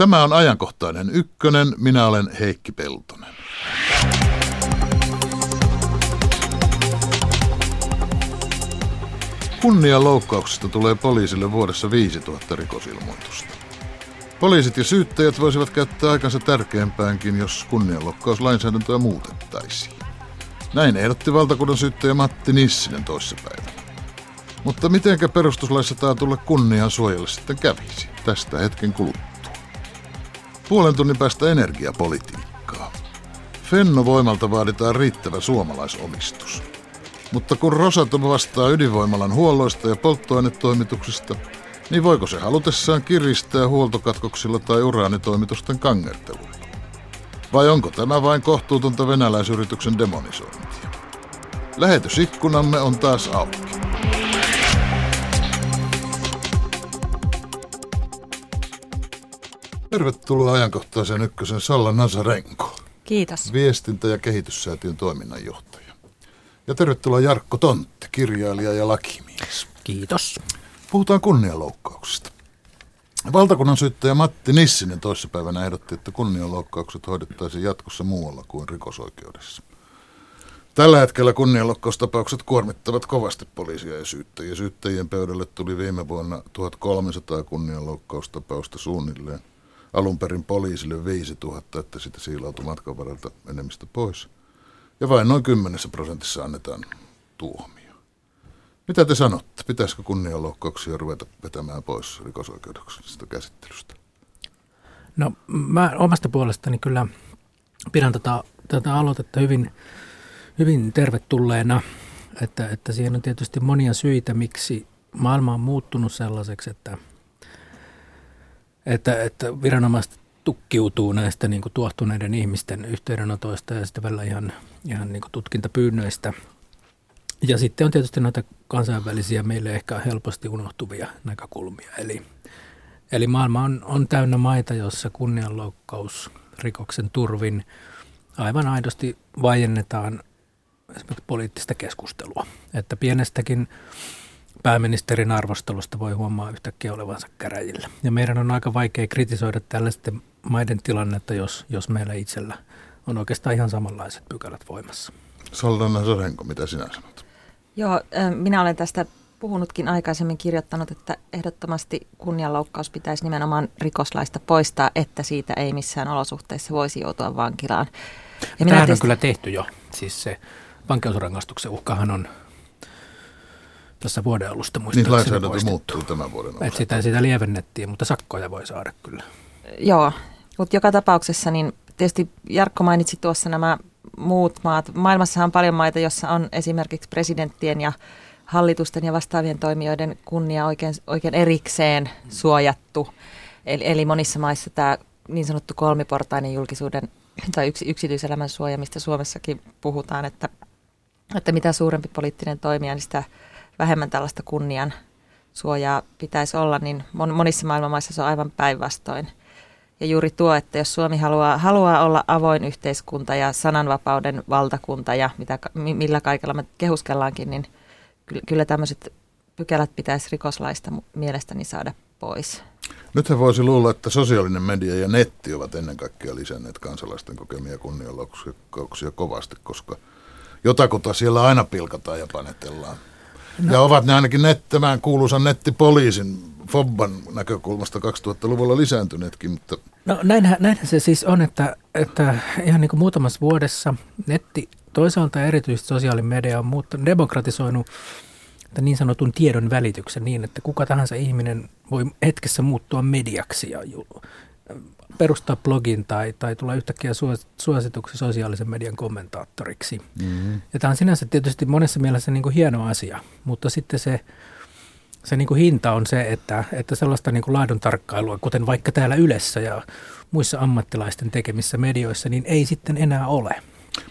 Tämä on ajankohtainen ykkönen. Minä olen Heikki Peltonen. Kunnianloukkauksista tulee poliisille vuodessa 5000 rikosilmoitusta. Poliisit ja syyttäjät voisivat käyttää aikansa tärkeämpäänkin, jos kunnianloukkauslainsäädäntöä muutettaisiin. Näin ehdotti valtakunnan syyttäjä Matti Nissinen toissapäivänä. Mutta mitenkä perustuslaissa taatulle kunnian suojelle sitten kävisi? Tästä hetken kuluttua. Puolen tunnin päästä energiapolitiikkaa. Fennovoimalta vaaditaan riittävä suomalaisomistus. Mutta kun Rosatom vastaa ydinvoimalan huolloista ja polttoainetoimituksista, niin voiko se halutessaan kiristää huoltokatkoksilla tai uraanitoimitusten kangertelulla? Vai onko tämä vain kohtuutonta venäläisyrityksen demonisointia? Lähetysikkunamme on taas auki. Tervetuloa ajankohtaisen ykkösen Salla Nasarenko. Kiitos. Viestintä- ja kehityssäätiön toiminnanjohtaja. Ja tervetuloa Jarkko Tontti, kirjailija ja lakimies. Kiitos. Puhutaan kunnianloukkauksista. Valtakunnan syyttäjä Matti Nissinen toissapäivänä ehdotti, että kunnianloukkaukset hoidettaisiin jatkossa muualla kuin rikosoikeudessa. Tällä hetkellä kunnianloukkaustapaukset kuormittavat kovasti poliisia ja syyttäjiä. Syyttäjien pöydälle tuli viime vuonna 1300 kunnianloukkaustapausta suunnilleen. Alun perin poliisille 5000, että sitä siilautui matkan varalta enemmistö pois. Ja vain noin 10 prosentissa annetaan tuomio. Mitä te sanotte? Pitäisikö kunnianloukkauksia ruveta vetämään pois rikosoikeudellisesta käsittelystä? No mä omasta puolestani kyllä pidän tätä, tätä aloitetta hyvin, hyvin tervetulleena, että, että siihen on tietysti monia syitä, miksi maailma on muuttunut sellaiseksi, että, että, että viranomaiset tukkiutuu näistä niin kuin tuohtuneiden ihmisten yhteydenotoista ja sitten välillä ihan, ihan niin kuin tutkintapyynnöistä – ja sitten on tietysti näitä kansainvälisiä meille ehkä helposti unohtuvia näkökulmia. Eli, eli maailma on, on täynnä maita, joissa kunnianloukkaus rikoksen turvin aivan aidosti vaiennetaan esimerkiksi poliittista keskustelua. Että pienestäkin pääministerin arvostelusta voi huomaa yhtäkkiä olevansa käräjillä. Ja meidän on aika vaikea kritisoida tällaisten maiden tilannetta, jos, jos meillä itsellä on oikeastaan ihan samanlaiset pykälät voimassa. Saldanna Sorenko, mitä sinä sanot? Joo, minä olen tästä puhunutkin aikaisemmin kirjoittanut, että ehdottomasti kunnianloukkaus pitäisi nimenomaan rikoslaista poistaa, että siitä ei missään olosuhteissa voisi joutua vankilaan. Ja Tämähän tietysti... on kyllä tehty jo. Siis se vankeusrangaistuksen uhkahan on tässä vuoden alusta muistaakseni Niin lainsäädäntö muuttuu tämän vuoden alusta. sitä, sitä lievennettiin, mutta sakkoja voi saada kyllä. Joo, mutta joka tapauksessa niin tietysti Jarkko mainitsi tuossa nämä muut maat. Maailmassa on paljon maita, joissa on esimerkiksi presidenttien ja hallitusten ja vastaavien toimijoiden kunnia oikein, oikein erikseen suojattu. Eli, eli monissa maissa tämä niin sanottu kolmiportainen julkisuuden tai yksi, yksityiselämän suoja, mistä Suomessakin puhutaan, että, että mitä suurempi poliittinen toimija, niin sitä vähemmän tällaista kunnian suojaa pitäisi olla, niin monissa maailman maissa se on aivan päinvastoin. Ja juuri tuo, että jos Suomi haluaa, haluaa olla avoin yhteiskunta ja sananvapauden valtakunta ja mitä, millä kaikella me kehuskellaankin, niin kyllä tämmöiset pykälät pitäisi rikoslaista mielestäni saada pois. Nythän voisi luulla, että sosiaalinen media ja netti ovat ennen kaikkea lisänneet kansalaisten kokemia kunnianloukkauksia kovasti, koska jotakuta siellä aina pilkataan ja panetellaan. No. Ja ovat ne ainakin net, tämän kuuluisan nettipoliisin Fobban näkökulmasta 2000-luvulla lisääntyneetkin, mutta... No näinhän, näinhän se siis on, että, että ihan niin kuin muutamassa vuodessa netti, toisaalta erityisesti sosiaalinen media on muuttanut, demokratisoinut niin sanotun tiedon välityksen niin, että kuka tahansa ihminen voi hetkessä muuttua mediaksi ja perustaa blogin tai, tai tulla yhtäkkiä suosituksi sosiaalisen median kommentaattoriksi. Mm-hmm. Ja tämä on sinänsä tietysti monessa mielessä niin kuin hieno asia, mutta sitten se se niin kuin hinta on se, että, että sellaista niin kuin laadun tarkkailua, kuten vaikka täällä Ylessä ja muissa ammattilaisten tekemissä medioissa, niin ei sitten enää ole.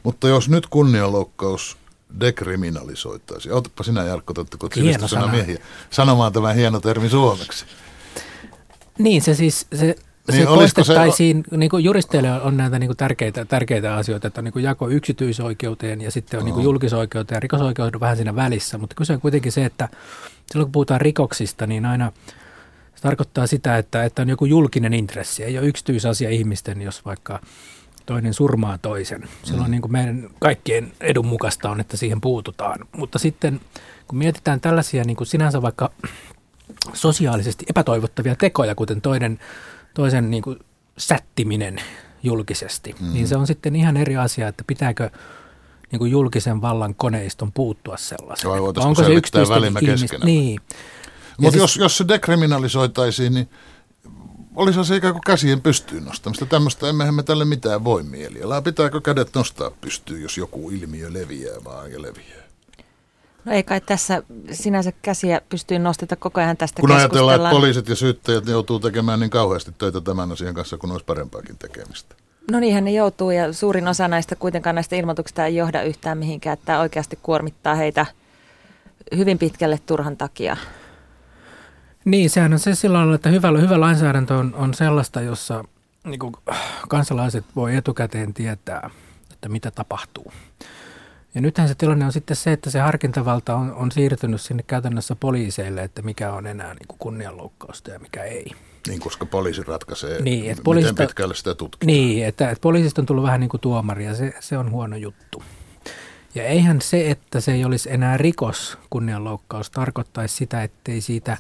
Mutta jos nyt kunnianloukkaus dekriminalisoitaisiin, otapa sinä Jarkko, kun sana. miehiä, sanomaan tämä hieno termi suomeksi. Niin, se siis, se, niin, se poistettaisiin, se... niin kuin juristeille on näitä niin kuin tärkeitä, tärkeitä asioita, että on niin kuin jako yksityisoikeuteen ja sitten on niin kuin julkisoikeuteen ja rikosoikeus on vähän siinä välissä, mutta kyse on kuitenkin se, että silloin kun puhutaan rikoksista, niin aina Se tarkoittaa sitä, että, että on joku julkinen intressi, ei ole yksityisasia ihmisten, jos vaikka toinen surmaa toisen. Silloin mm. niin kuin meidän kaikkien edun mukaista on, että siihen puututaan. Mutta sitten kun mietitään tällaisia niin kuin sinänsä vaikka sosiaalisesti epätoivottavia tekoja, kuten toinen, toisen niin kuin sättiminen julkisesti, mm. niin se on sitten ihan eri asia, että pitääkö niin kuin julkisen vallan koneiston puuttua sellaiseen. Vai Onko se yksityisten ihmisten? Niin. Mutta siis, jos, jos se dekriminalisoitaisiin, niin olisi se ikään kuin käsien pystyyn nostamista. Tämmöistä emmehän me tälle mitään voi mielialaa. Pitääkö kädet nostaa pystyyn, jos joku ilmiö leviää vaan ja leviää? No ei kai tässä sinänsä käsiä pystyy nosteta koko ajan tästä Kun ajatellaan, että poliisit ja syyttäjät joutuu tekemään niin kauheasti töitä tämän asian kanssa, kun olisi parempaakin tekemistä. No niinhän ne joutuu ja suurin osa näistä kuitenkaan näistä ilmoituksista ei johda yhtään mihinkään, että tämä oikeasti kuormittaa heitä hyvin pitkälle turhan takia. Niin, sehän on se silloin, että hyvä, hyvä lainsäädäntö on, on sellaista, jossa niin kuin, kansalaiset voi etukäteen tietää, että mitä tapahtuu. Ja nythän se tilanne on sitten se, että se harkintavalta on, on siirtynyt sinne käytännössä poliiseille, että mikä on enää niin kuin kunnianloukkausta ja mikä ei. Niin, koska poliisi ratkaisee, niin, että poliisista, miten pitkälle sitä tutkitaan. Niin, että, että poliisista on tullut vähän niin kuin tuomari ja se, se on huono juttu. Ja eihän se, että se ei olisi enää rikos kunnianloukkaus, tarkoittaisi sitä, ettei siitä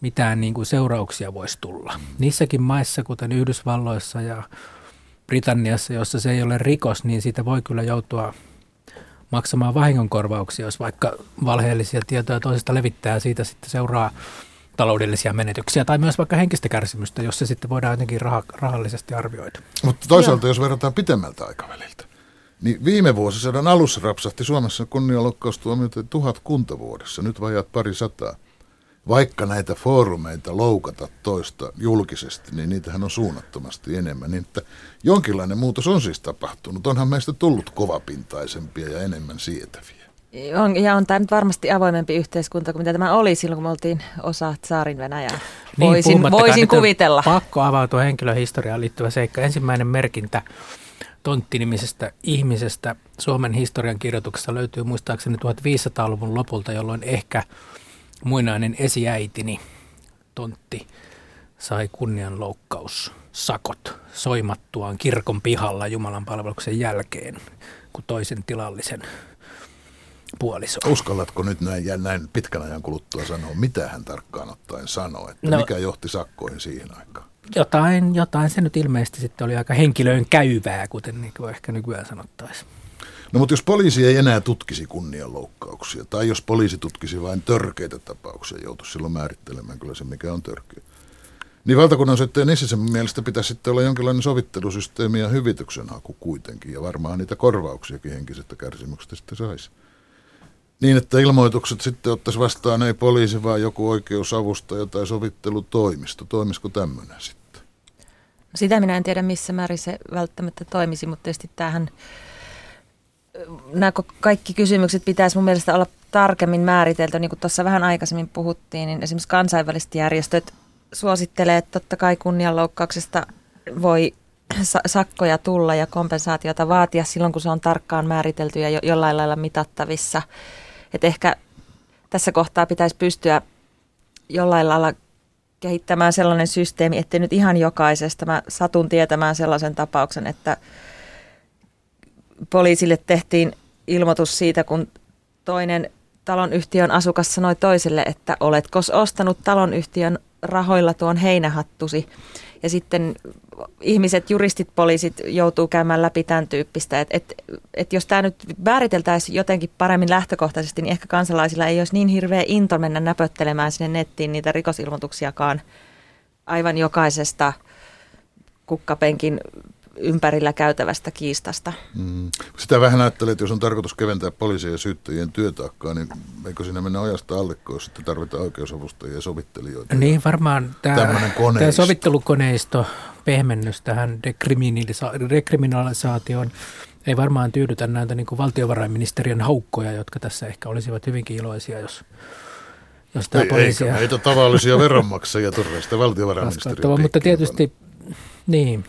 mitään niin kuin seurauksia voisi tulla. Niissäkin maissa, kuten Yhdysvalloissa ja Britanniassa, jossa se ei ole rikos, niin siitä voi kyllä joutua maksamaan vahingonkorvauksia, jos vaikka valheellisia tietoja toisesta levittää ja siitä sitten seuraa taloudellisia menetyksiä tai myös vaikka henkistä kärsimystä, jos se sitten voidaan jotenkin rah- rahallisesti arvioida. Mutta toisaalta, Joo. jos verrataan pitemmältä aikaväliltä, niin viime vuosisadan alussa rapsahti Suomessa kunnianloukkaustuomioita tuhat kuntavuodessa, nyt vajat pari sataa vaikka näitä foorumeita loukata toista julkisesti, niin niitähän on suunnattomasti enemmän. Niin että jonkinlainen muutos on siis tapahtunut. Onhan meistä tullut kovapintaisempia ja enemmän sietäviä. On, ja on tämä nyt varmasti avoimempi yhteiskunta kuin mitä tämä oli silloin, kun me oltiin osa saarin Venäjää. Niin, voisin, voisin kuvitella. Pakko avautua henkilöhistoriaan liittyvä seikka. Ensimmäinen merkintä tonttinimisestä ihmisestä Suomen historian kirjoituksessa löytyy muistaakseni 1500-luvun lopulta, jolloin ehkä – muinainen esiäitini Tontti sai kunnianloukkaussakot soimattuaan kirkon pihalla Jumalan palveluksen jälkeen, kuin toisen tilallisen puoliso. Uskallatko nyt näin, näin pitkän ajan kuluttua sanoa, mitä hän tarkkaan ottaen sanoi, että no, mikä johti sakkoihin siihen aikaan? Jotain, jotain se nyt ilmeisesti sitten oli aika henkilöön käyvää, kuten niin ehkä nykyään sanottaisiin. No mutta jos poliisi ei enää tutkisi kunnianloukkauksia, tai jos poliisi tutkisi vain törkeitä tapauksia, joutuisi silloin määrittelemään kyllä se, mikä on törkeä. Niin valtakunnan syyttäjän sen mielestä pitäisi sitten olla jonkinlainen sovittelusysteemi ja hyvityksen haku kuitenkin, ja varmaan niitä korvauksiakin henkisestä kärsimyksestä sitten saisi. Niin, että ilmoitukset sitten ottaisi vastaan ei poliisi, vaan joku oikeusavustaja tai sovittelutoimisto. Toimisiko tämmöinen sitten? Sitä minä en tiedä, missä määrin se välttämättä toimisi, mutta tietysti tämähän nämä kaikki kysymykset pitäisi mun mielestä olla tarkemmin määritelty. Niin kuin tuossa vähän aikaisemmin puhuttiin, niin esimerkiksi kansainväliset järjestöt suosittelee, että totta kai kunnianloukkauksesta voi sakkoja tulla ja kompensaatiota vaatia silloin, kun se on tarkkaan määritelty ja jo- jollain lailla mitattavissa. Et ehkä tässä kohtaa pitäisi pystyä jollain lailla kehittämään sellainen systeemi, ettei nyt ihan jokaisesta mä satun tietämään sellaisen tapauksen, että poliisille tehtiin ilmoitus siitä, kun toinen talonyhtiön asukas sanoi toiselle, että oletko ostanut talonyhtiön rahoilla tuon heinähattusi. Ja sitten ihmiset, juristit, poliisit joutuu käymään läpi tämän tyyppistä. Että et, et jos tämä nyt määriteltäisiin jotenkin paremmin lähtökohtaisesti, niin ehkä kansalaisilla ei olisi niin hirveä into mennä näpöttelemään sinne nettiin niitä rikosilmoituksiakaan aivan jokaisesta kukkapenkin ympärillä käytävästä kiistasta. Mm. Sitä vähän ajattelee, että jos on tarkoitus keventää poliisien ja syyttäjien työtaakkaa, niin eikö siinä mennä ajasta alle, kun sitten tarvitaan oikeusavustajia ja sovittelijoita? Niin varmaan tämä, tämä sovittelukoneisto, pehmennys tähän dekriminalisa- dekriminalisaatioon ei varmaan tyydytä näitä niin kuin valtiovarainministeriön haukkoja, jotka tässä ehkä olisivat hyvinkin iloisia, jos jos tämä ei, poliisia... Eikä meitä tavallisia veronmaksajia turvallista valtiovarainministeriön Mutta tietysti, niin,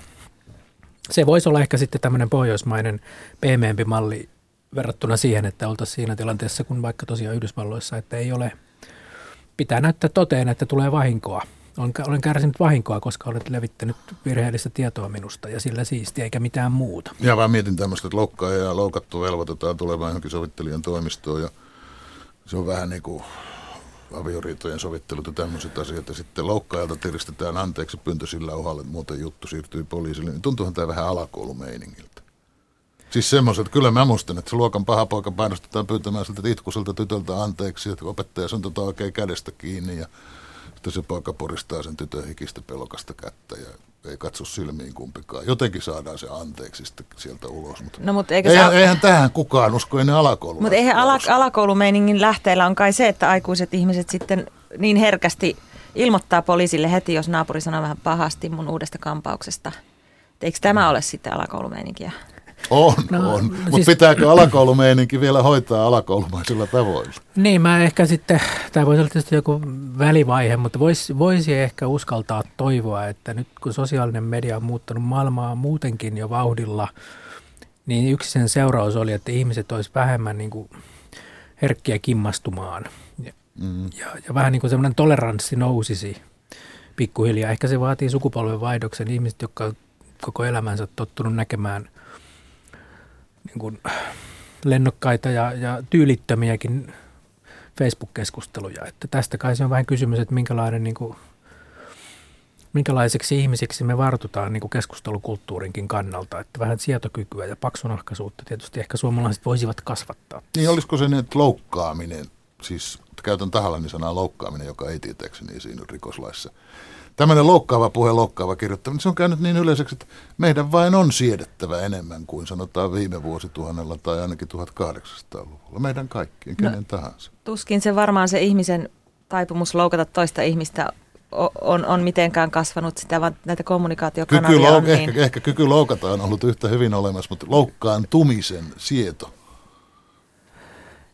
se voisi olla ehkä sitten tämmöinen pohjoismainen pehmeämpi malli verrattuna siihen, että oltaisiin siinä tilanteessa, kun vaikka tosiaan Yhdysvalloissa, että ei ole, pitää näyttää toteen, että tulee vahinkoa. olen, kärsinyt vahinkoa, koska olet levittänyt virheellistä tietoa minusta ja sillä siisti, eikä mitään muuta. Ja vaan mietin tämmöistä, että loukkaaja ja loukattu velvoitetaan tulemaan johonkin sovittelijan toimistoon ja se on vähän niin kuin avioriitojen sovittelut ja tämmöiset asiat, ja sitten loukkaajalta tiristetään anteeksi pyyntö sillä uhalla, että muuten juttu siirtyy poliisille, niin tuntuuhan tämä vähän alakoulumeiningiltä. Siis semmoiset, että kyllä mä muistan, että se luokan paha poika painostetaan pyytämään siltä itkuiselta tytöltä anteeksi, että opettaja on tota oikein kädestä kiinni ja sitten se poika poristaa sen tytön hikistä pelokasta kättä ja ei katso silmiin kumpikaan. Jotenkin saadaan se anteeksi sitten sieltä ulos. Mutta no, mutta eikö eihän, sä... eihän tähän kukaan usko ennen alakoulua. Mutta eihän ala, alakoulumeiningin lähteellä on kai se, että aikuiset ihmiset sitten niin herkästi ilmoittaa poliisille heti, jos naapuri sanoo vähän pahasti mun uudesta kampauksesta. Eikö tämä ole sitten alakoulumeininkiä? On, no, on. Mutta siis, pitääkö alakoulumeininki vielä hoitaa alakoulumaisilla tavoilla? Niin, mä ehkä sitten, tämä voisi olla tietysti joku välivaihe, mutta voisi, voisi ehkä uskaltaa toivoa, että nyt kun sosiaalinen media on muuttanut maailmaa muutenkin jo vauhdilla, niin yksi sen seuraus oli, että ihmiset olisi vähemmän niin kuin herkkiä kimmastumaan. Ja, mm. ja, ja vähän niin kuin semmoinen toleranssi nousisi pikkuhiljaa. Ehkä se vaatii sukupolven vaihdoksen ihmiset, jotka koko elämänsä tottunut näkemään – niin kuin lennokkaita ja, ja tyylittömiäkin Facebook-keskusteluja. Että tästä kai se on vähän kysymys, että minkälainen, niin kuin, minkälaiseksi ihmisiksi me vartutaan niin kuin keskustelukulttuurinkin kannalta. Että vähän sietokykyä ja paksunahkaisuutta tietysti ehkä suomalaiset voisivat kasvattaa. Niin olisiko se että loukkaaminen, siis käytän tahallani sanaa loukkaaminen, joka ei tietääkseni esiinny rikoslaissa – tämmöinen loukkaava puhe, loukkaava kirjoittaminen, se on käynyt niin yleiseksi, että meidän vain on siedettävä enemmän kuin sanotaan viime vuosituhannella tai ainakin 1800-luvulla. Meidän kaikkien, no, kenen no, tahansa. Tuskin se varmaan se ihmisen taipumus loukata toista ihmistä on, on mitenkään kasvanut sitä, vaan näitä kommunikaatiokanavia kyky lou- on niin... ehkä, ehkä kyky loukata on ollut yhtä hyvin olemassa, mutta loukkaantumisen sieto.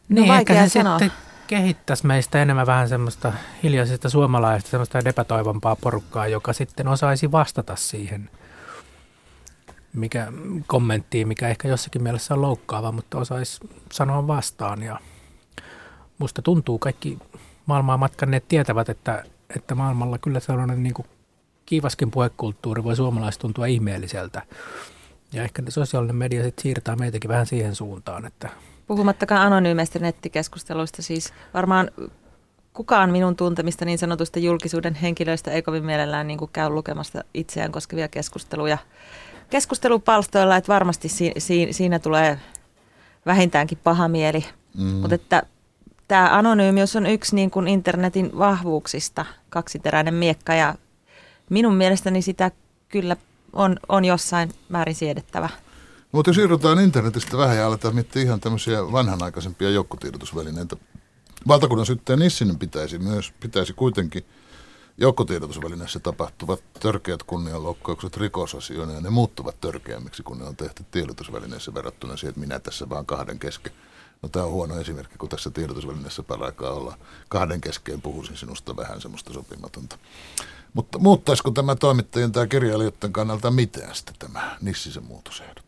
No, niin, ehkä se sanoa. sitten kehittäisi meistä enemmän vähän semmoista hiljaisesta suomalaista, semmoista debatoivampaa porukkaa, joka sitten osaisi vastata siihen mikä, kommenttiin, mikä ehkä jossakin mielessä on loukkaava, mutta osaisi sanoa vastaan. Ja musta tuntuu, kaikki maailmaa matkanneet tietävät, että, että maailmalla kyllä sellainen niin kuin kiivaskin puhekulttuuri voi suomalaiset tuntua ihmeelliseltä. Ja ehkä sosiaalinen media sitten siirtää meitäkin vähän siihen suuntaan, että Puhumattakaan anonyymeistä nettikeskusteluista, siis varmaan kukaan minun tuntemista niin sanotusta julkisuuden henkilöistä ei kovin mielellään niin käy lukemasta itseään koskevia keskusteluja keskustelupalstoilla, että varmasti si- si- siinä tulee vähintäänkin paha mieli. Mm. Mutta että tämä anonyymius on yksi niin kuin internetin vahvuuksista, kaksiteräinen miekka ja minun mielestäni sitä kyllä on, on jossain määrin siedettävä. Mutta siirrytään internetistä vähän ja aletaan miettiä ihan tämmöisiä vanhanaikaisempia joukkotiedotusvälineitä. Valtakunnan syyttäjä Nissinen pitäisi myös, pitäisi kuitenkin joukkotiedotusvälineessä tapahtuvat törkeät kunnianloukkaukset rikosasioina ja ne muuttuvat törkeämmiksi, kun ne on tehty tiedotusvälineessä verrattuna siihen, että minä tässä vaan kahden kesken. No tämä on huono esimerkki, kun tässä tiedotusvälineessä paraikaa olla kahden keskeen puhuisin sinusta vähän semmoista sopimatonta. Mutta muuttaisiko tämä toimittajien tai kirjailijoiden kannalta mitään sitten tämä Nissisen muutosehdotus?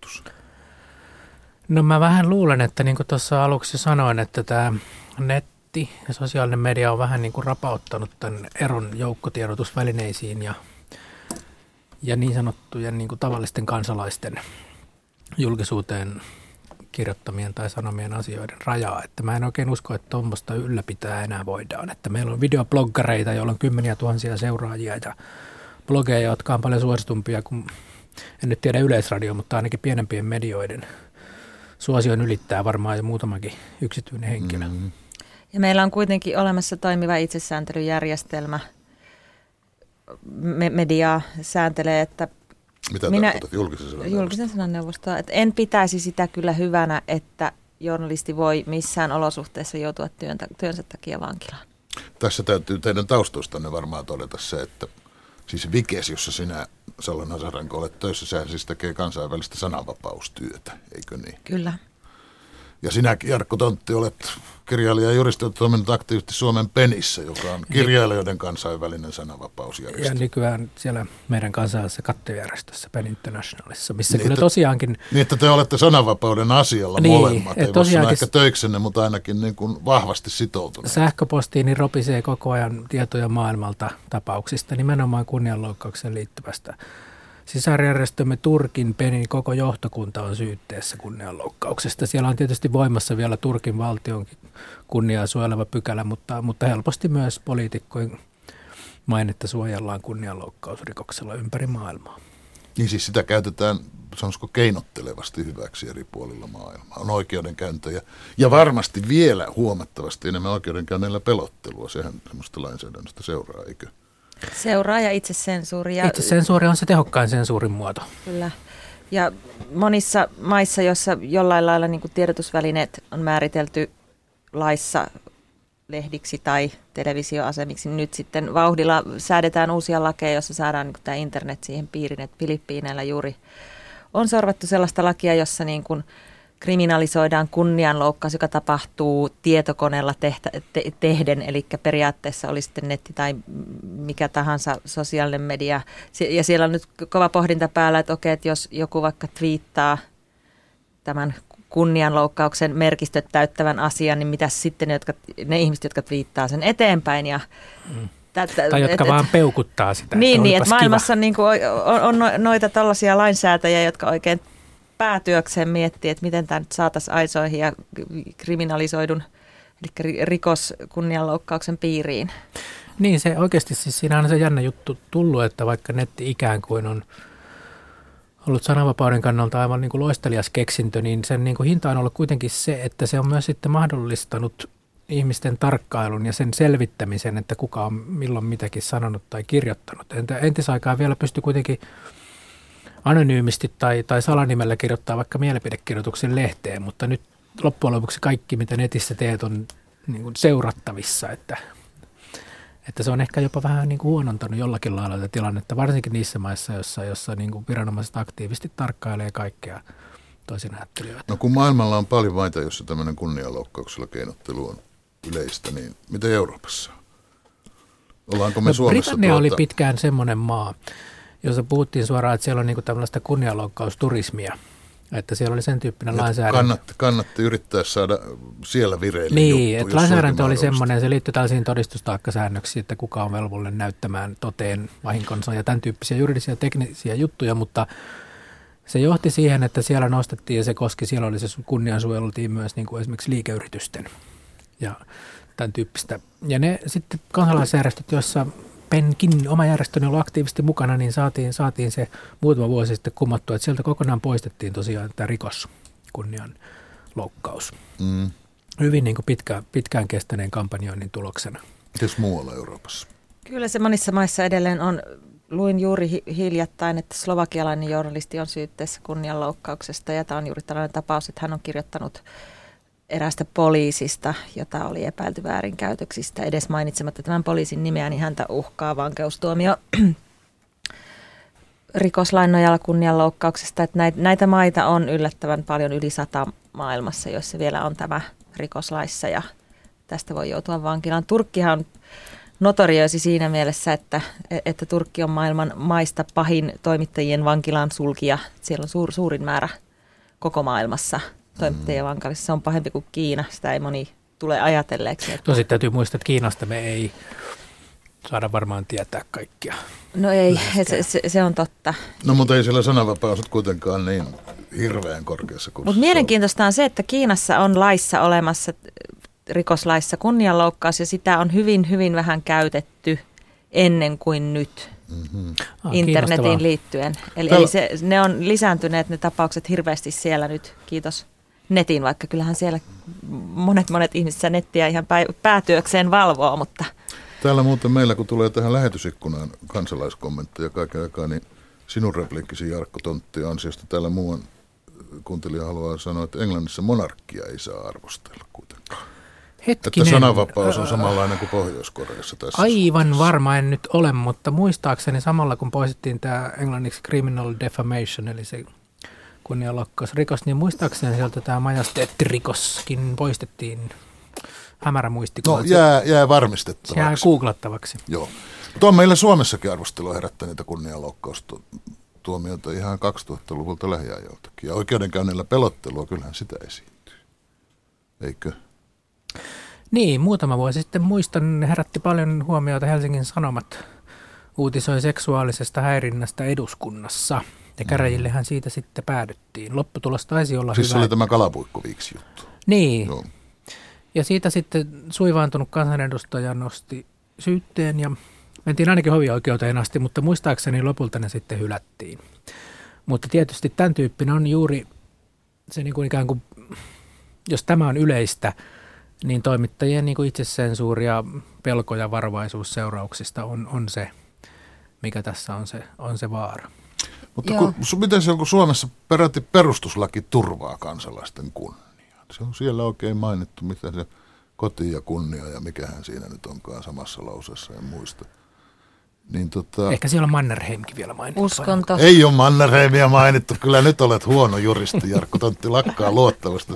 No mä vähän luulen, että niin kuin tuossa aluksi sanoin, että tämä netti ja sosiaalinen media on vähän niin kuin rapauttanut tämän eron joukkotiedotusvälineisiin ja, ja niin sanottujen niin kuin tavallisten kansalaisten julkisuuteen kirjoittamien tai sanomien asioiden rajaa. Että mä en oikein usko, että tuommoista ylläpitää enää voidaan. Että meillä on videobloggareita, joilla on kymmeniä tuhansia seuraajia ja blogeja, jotka on paljon suositumpia kuin, en nyt tiedä yleisradio, mutta ainakin pienempien medioiden suosion ylittää varmaan jo muutamakin yksityinen henkilö. Mm-hmm. Ja meillä on kuitenkin olemassa toimiva itsesääntelyjärjestelmä. Me- media sääntelee, että mitä Minä, tarkoitat julkisen sanan Julkisen sanan neuvostoa. Että en pitäisi sitä kyllä hyvänä, että journalisti voi missään olosuhteessa joutua työntä, työnsä takia vankilaan. Tässä täytyy teidän taustoistanne varmaan todeta se, että siis Vikes, jossa sinä Salon Hasaranko olet töissä, sehän siis tekee kansainvälistä sananvapaustyötä, eikö niin? Kyllä. Ja sinäkin, Jarkko Tontti, olet kirjailija ja juristi on toiminut aktiivisesti Suomen Penissä, joka on kirjailijoiden kansainvälinen sananvapausjärjestö. Ja nykyään siellä meidän kansallisessa kattojärjestössä Pen Internationalissa, missä niin, kyllä tosiaankin... Niin, että te olette sananvapauden asialla niin, molemmat. Ei tosiaankin, ehkä töiksenne, mutta ainakin niin kuin vahvasti sitoutuneet. Sähköpostiini ropisee koko ajan tietoja maailmalta tapauksista, nimenomaan kunnianloukkaukseen liittyvästä Sisarjärjestömme Turkin penin koko johtokunta on syytteessä kunnianloukkauksesta. Siellä on tietysti voimassa vielä Turkin valtion kunniaa suojeleva pykälä, mutta, mutta helposti myös poliitikkojen mainetta suojellaan kunnianloukkausrikoksella ympäri maailmaa. Niin siis sitä käytetään, sanoisiko keinottelevasti hyväksi eri puolilla maailmaa. On oikeudenkäyntejä ja varmasti vielä huomattavasti enemmän oikeudenkäynneillä pelottelua. Sehän semmoista lainsäädännöstä seuraa, eikö? Seuraa ja itsesensuuri. Ja... Itsesensuuri on se tehokkain sensuurin muoto. Kyllä. Ja monissa maissa, joissa jollain lailla niin tiedotusvälineet on määritelty laissa lehdiksi tai televisioasemiksi, niin nyt sitten vauhdilla säädetään uusia lakeja, joissa saadaan niin tämä internet siihen piiriin, että Filippiineillä juuri on sorvattu sellaista lakia, jossa niin kuin kriminalisoidaan kunnianloukkaus, joka tapahtuu tietokoneella tehtä, te, tehden, eli periaatteessa oli sitten netti tai mikä tahansa sosiaalinen media. Ja siellä on nyt kova pohdinta päällä, että okei, että jos joku vaikka twiittaa tämän kunnianloukkauksen merkistöt täyttävän asian, niin mitä sitten ne, jotka, ne ihmiset, jotka twiittaa sen eteenpäin ja mm. Tätä, tai jotka et, vaan peukuttaa sitä. Niin, että niin että maailmassa niin kuin on, on noita tällaisia lainsäätäjiä, jotka oikein päätyökseen miettiä, että miten tämä nyt saataisiin aisoihin ja kriminalisoidun, eli rikos kunnianloukkauksen piiriin. Niin, se oikeasti siis siinä on se jännä juttu tullut, että vaikka netti ikään kuin on ollut sananvapauden kannalta aivan niin kuin loistelias keksintö, niin sen niin kuin hinta on ollut kuitenkin se, että se on myös sitten mahdollistanut ihmisten tarkkailun ja sen selvittämisen, että kuka on milloin mitäkin sanonut tai kirjoittanut. Entisaikaan vielä pystyi kuitenkin anonyymisti tai, tai salanimellä kirjoittaa vaikka mielipidekirjoituksen lehteen, mutta nyt loppujen lopuksi kaikki, mitä netissä teet, on niin kuin seurattavissa, että, että se on ehkä jopa vähän niin kuin huonontanut jollakin lailla tätä tilannetta, varsinkin niissä maissa, joissa, jossa niin kuin viranomaiset aktiivisesti tarkkailee kaikkea toisin ajattelijoita. No kun maailmalla on paljon maita, jossa tämmöinen kunnianloukkauksella keinottelu on yleistä, niin miten Euroopassa? Ollaanko me no, Suomessa Britannia tuota... oli pitkään semmoinen maa, jossa puhuttiin suoraan, että siellä on niin tällaista kunnianloukkausturismia. Että siellä oli sen tyyppinen lainsäädäntö. Kannatti, kannatti yrittää saada siellä vireille Niin, juttu, että lainsäädäntö oli semmoinen, se liittyy tällaisiin todistustaakkasäännöksiin, että kuka on velvollinen näyttämään toteen vahinkonsa ja tämän tyyppisiä juridisia teknisiä juttuja, mutta se johti siihen, että siellä nostettiin ja se koski, siellä oli se kunniansuojeltiin myös niin kuin esimerkiksi liikeyritysten ja tämän tyyppistä. Ja ne sitten kansalaisjärjestöt, joissa Penkin oma järjestöni ollut aktiivisesti mukana, niin saatiin, saatiin se muutama vuosi sitten kumottua, että sieltä kokonaan poistettiin tosiaan tämä rikos, kunnian loukkaus. Mm. Hyvin niin kuin pitkä, pitkään kestäneen kampanjoinnin tuloksena. Mites muualla Euroopassa? Kyllä se monissa maissa edelleen on. Luin juuri hiljattain, että slovakialainen journalisti on syytteessä kunnianloukkauksesta ja tämä on juuri tällainen tapaus, että hän on kirjoittanut erästä poliisista, jota oli epäilty väärinkäytöksistä. Edes mainitsematta tämän poliisin nimeä, niin häntä uhkaa vankeustuomio rikoslain nojalla kunnianloukkauksesta. Että näitä, maita on yllättävän paljon yli sata maailmassa, joissa vielä on tämä rikoslaissa ja tästä voi joutua vankilaan. Turkkihan on notorioisi siinä mielessä, että, että Turkki on maailman maista pahin toimittajien vankilan sulkija. Siellä on suur, suurin määrä koko maailmassa – toimittajien vankalissa. Se on pahempi kuin Kiina, sitä ei moni tule ajatelleeksi. Että... No sitten täytyy muistaa, että Kiinasta me ei saada varmaan tietää kaikkia. No ei, se, se, se on totta. No mutta ei siellä sananvapaus kuitenkaan niin hirveän korkeassa kuin Mutta mielenkiintoista on se, että Kiinassa on laissa olemassa, rikoslaissa kunnianloukkaus ja sitä on hyvin, hyvin vähän käytetty ennen kuin nyt mm-hmm. ah, internetiin liittyen. Eli, eli se, ne on lisääntyneet ne tapaukset hirveästi siellä nyt, kiitos netin, vaikka kyllähän siellä monet monet ihmiset nettiä ihan päätyökseen valvoo, mutta... Täällä muuten meillä, kun tulee tähän lähetysikkunaan kansalaiskommentteja kaiken aikaa, niin sinun repliikkisi Jarkko Tontti ansiosta täällä muuan kuuntelija haluaa sanoa, että Englannissa monarkkia ei saa arvostella kuitenkaan. Hetkinen. Että sananvapaus on samanlainen kuin Pohjois-Koreassa tässä. Aivan suhteessa. varma en nyt ole, mutta muistaakseni samalla kun poistettiin tämä englanniksi criminal defamation, eli se kunnianloukkausrikos, niin muistaakseni sieltä tämä majesteettirikoskin poistettiin hämärä muistikuva. No jää, jää varmistettavaksi. Jää googlattavaksi. Joo. Tuo on meillä Suomessakin arvostelua herättäneitä kunnianloukkaustuomioita ihan 2000-luvulta lähiajoiltakin. Ja oikeudenkäynnillä pelottelua, kyllähän sitä esiintyy. Eikö? Niin, muutama vuosi sitten muistan, herätti paljon huomiota Helsingin Sanomat uutisoi seksuaalisesta häirinnästä eduskunnassa. Ja käräjillehän siitä sitten päädyttiin. Lopputulos taisi olla siis hyvä. oli tämä kalapuikkoviiksi juttu. Niin. Joo. Ja siitä sitten suivaantunut kansanedustaja nosti syytteen ja mentiin ainakin hovioikeuteen asti, mutta muistaakseni lopulta ne sitten hylättiin. Mutta tietysti tämän tyyppinen on juuri se niin kuin ikään kuin, jos tämä on yleistä, niin toimittajien niin kuin itsesensuuri ja pelko ja varovaisuus seurauksista on, on se, mikä tässä on se, on se vaara. Mutta kun, miten se on, kun Suomessa peräti perustuslaki turvaa kansalaisten kunniaa? Se on siellä oikein mainittu, mitä se koti ja kunnia ja mikähän siinä nyt onkaan samassa lauseessa, en muista. Niin tota, Ehkä siellä on Mannerheimkin vielä mainittu. Uskonto. Ei ole Mannerheimia mainittu. Kyllä nyt olet huono juristi, Jarkko Tontti lakkaa luottavasta.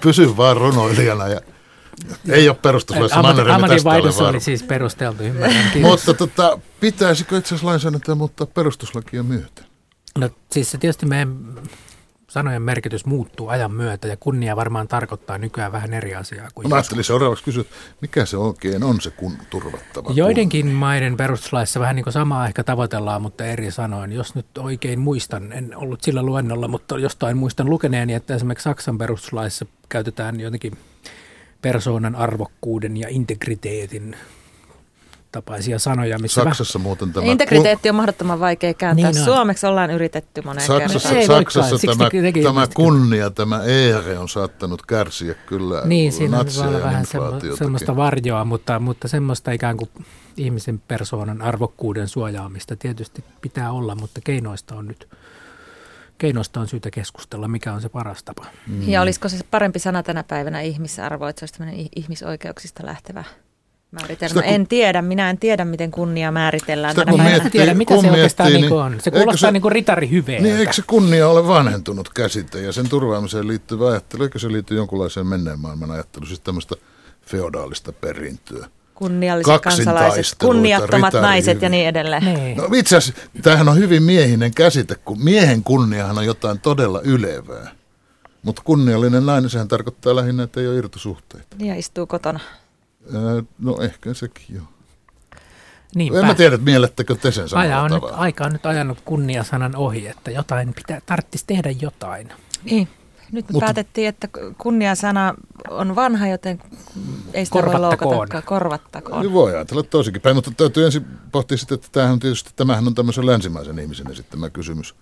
Pysy vaan runoilijana ja ei ole perustuslaissa Mannerheimia Ammatin tästä vaihdos ole oli siis perusteltu, ymmärrän. Mutta tota, pitäisikö itse asiassa lainsäädäntöä muuttaa perustuslakia myöten? No siis se tietysti meidän sanojen merkitys muuttuu ajan myötä ja kunnia varmaan tarkoittaa nykyään vähän eri asiaa kuin Mä ajattelin seuraavaksi kysyä, mikä se oikein on se kun turvattava Joidenkin kunnia? maiden perustuslaissa vähän niin kuin samaa ehkä tavoitellaan, mutta eri sanoin. Jos nyt oikein muistan, en ollut sillä luennolla, mutta jostain muistan lukeneeni, että esimerkiksi Saksan perustuslaissa käytetään jotenkin persoonan arvokkuuden ja integriteetin tapaisia sanoja. Missä Saksassa muuten tämä... Integriteetti on mahdottoman vaikea kääntää. Niin on. Suomeksi ollaan yritetty moneen Saksassa, Ei Saksassa tämä, tämä kunnia, tämä eere on saattanut kärsiä kyllä Niin, siinä voi olla vähän semmoista varjoa, mutta, mutta semmoista ikään kuin ihmisen persoonan arvokkuuden suojaamista tietysti pitää olla, mutta keinoista on nyt keinoista on syytä keskustella, mikä on se paras tapa. Mm. Ja olisiko se parempi sana tänä päivänä ihmisarvo, että se olisi ihmisoikeuksista lähtevä määritelmä? Sitä kun- En tiedä, minä en tiedä, miten kunnia määritellään Sitä kun en tiedä, mitä kun se oikeastaan miettii, niin niin on. Se kuulostaa se- niin kuin ritari hyveeltä. Niin, eikö se kunnia ole vanhentunut käsite ja sen turvaamiseen liittyvä ajattelu, eikö se liity jonkunlaiseen menneen maailman ajatteluun, siis tämmöistä feodaalista perintöä? Kunnialliset kansalaiset, kunniattomat naiset ja niin edelleen. Niin. No itse asiassa tämähän on hyvin miehinen käsite, kun miehen kunniahan on jotain todella ylevää. Mutta kunniallinen nainen, sehän tarkoittaa lähinnä, että ei ole irtosuhteita. Ja istuu kotona. No ehkä sekin jo. Niinpä. En mä tiedä, että miellettekö te sen samalla Aja on nyt, aika on nyt ajanut kunniasanan ohi, että jotain pitää, tarvitsisi tehdä jotain. Niin. Nyt me Mutta- päätettiin, että kunniasana on vanha, joten ei sitä voi loukata. Korvattakoon. Niin voi ajatella toisinkin päin, mutta täytyy ensin pohtia sitten, että tämähän on tietysti, tämähän on tämmöisen länsimaisen ihmisen esittämä kysymys.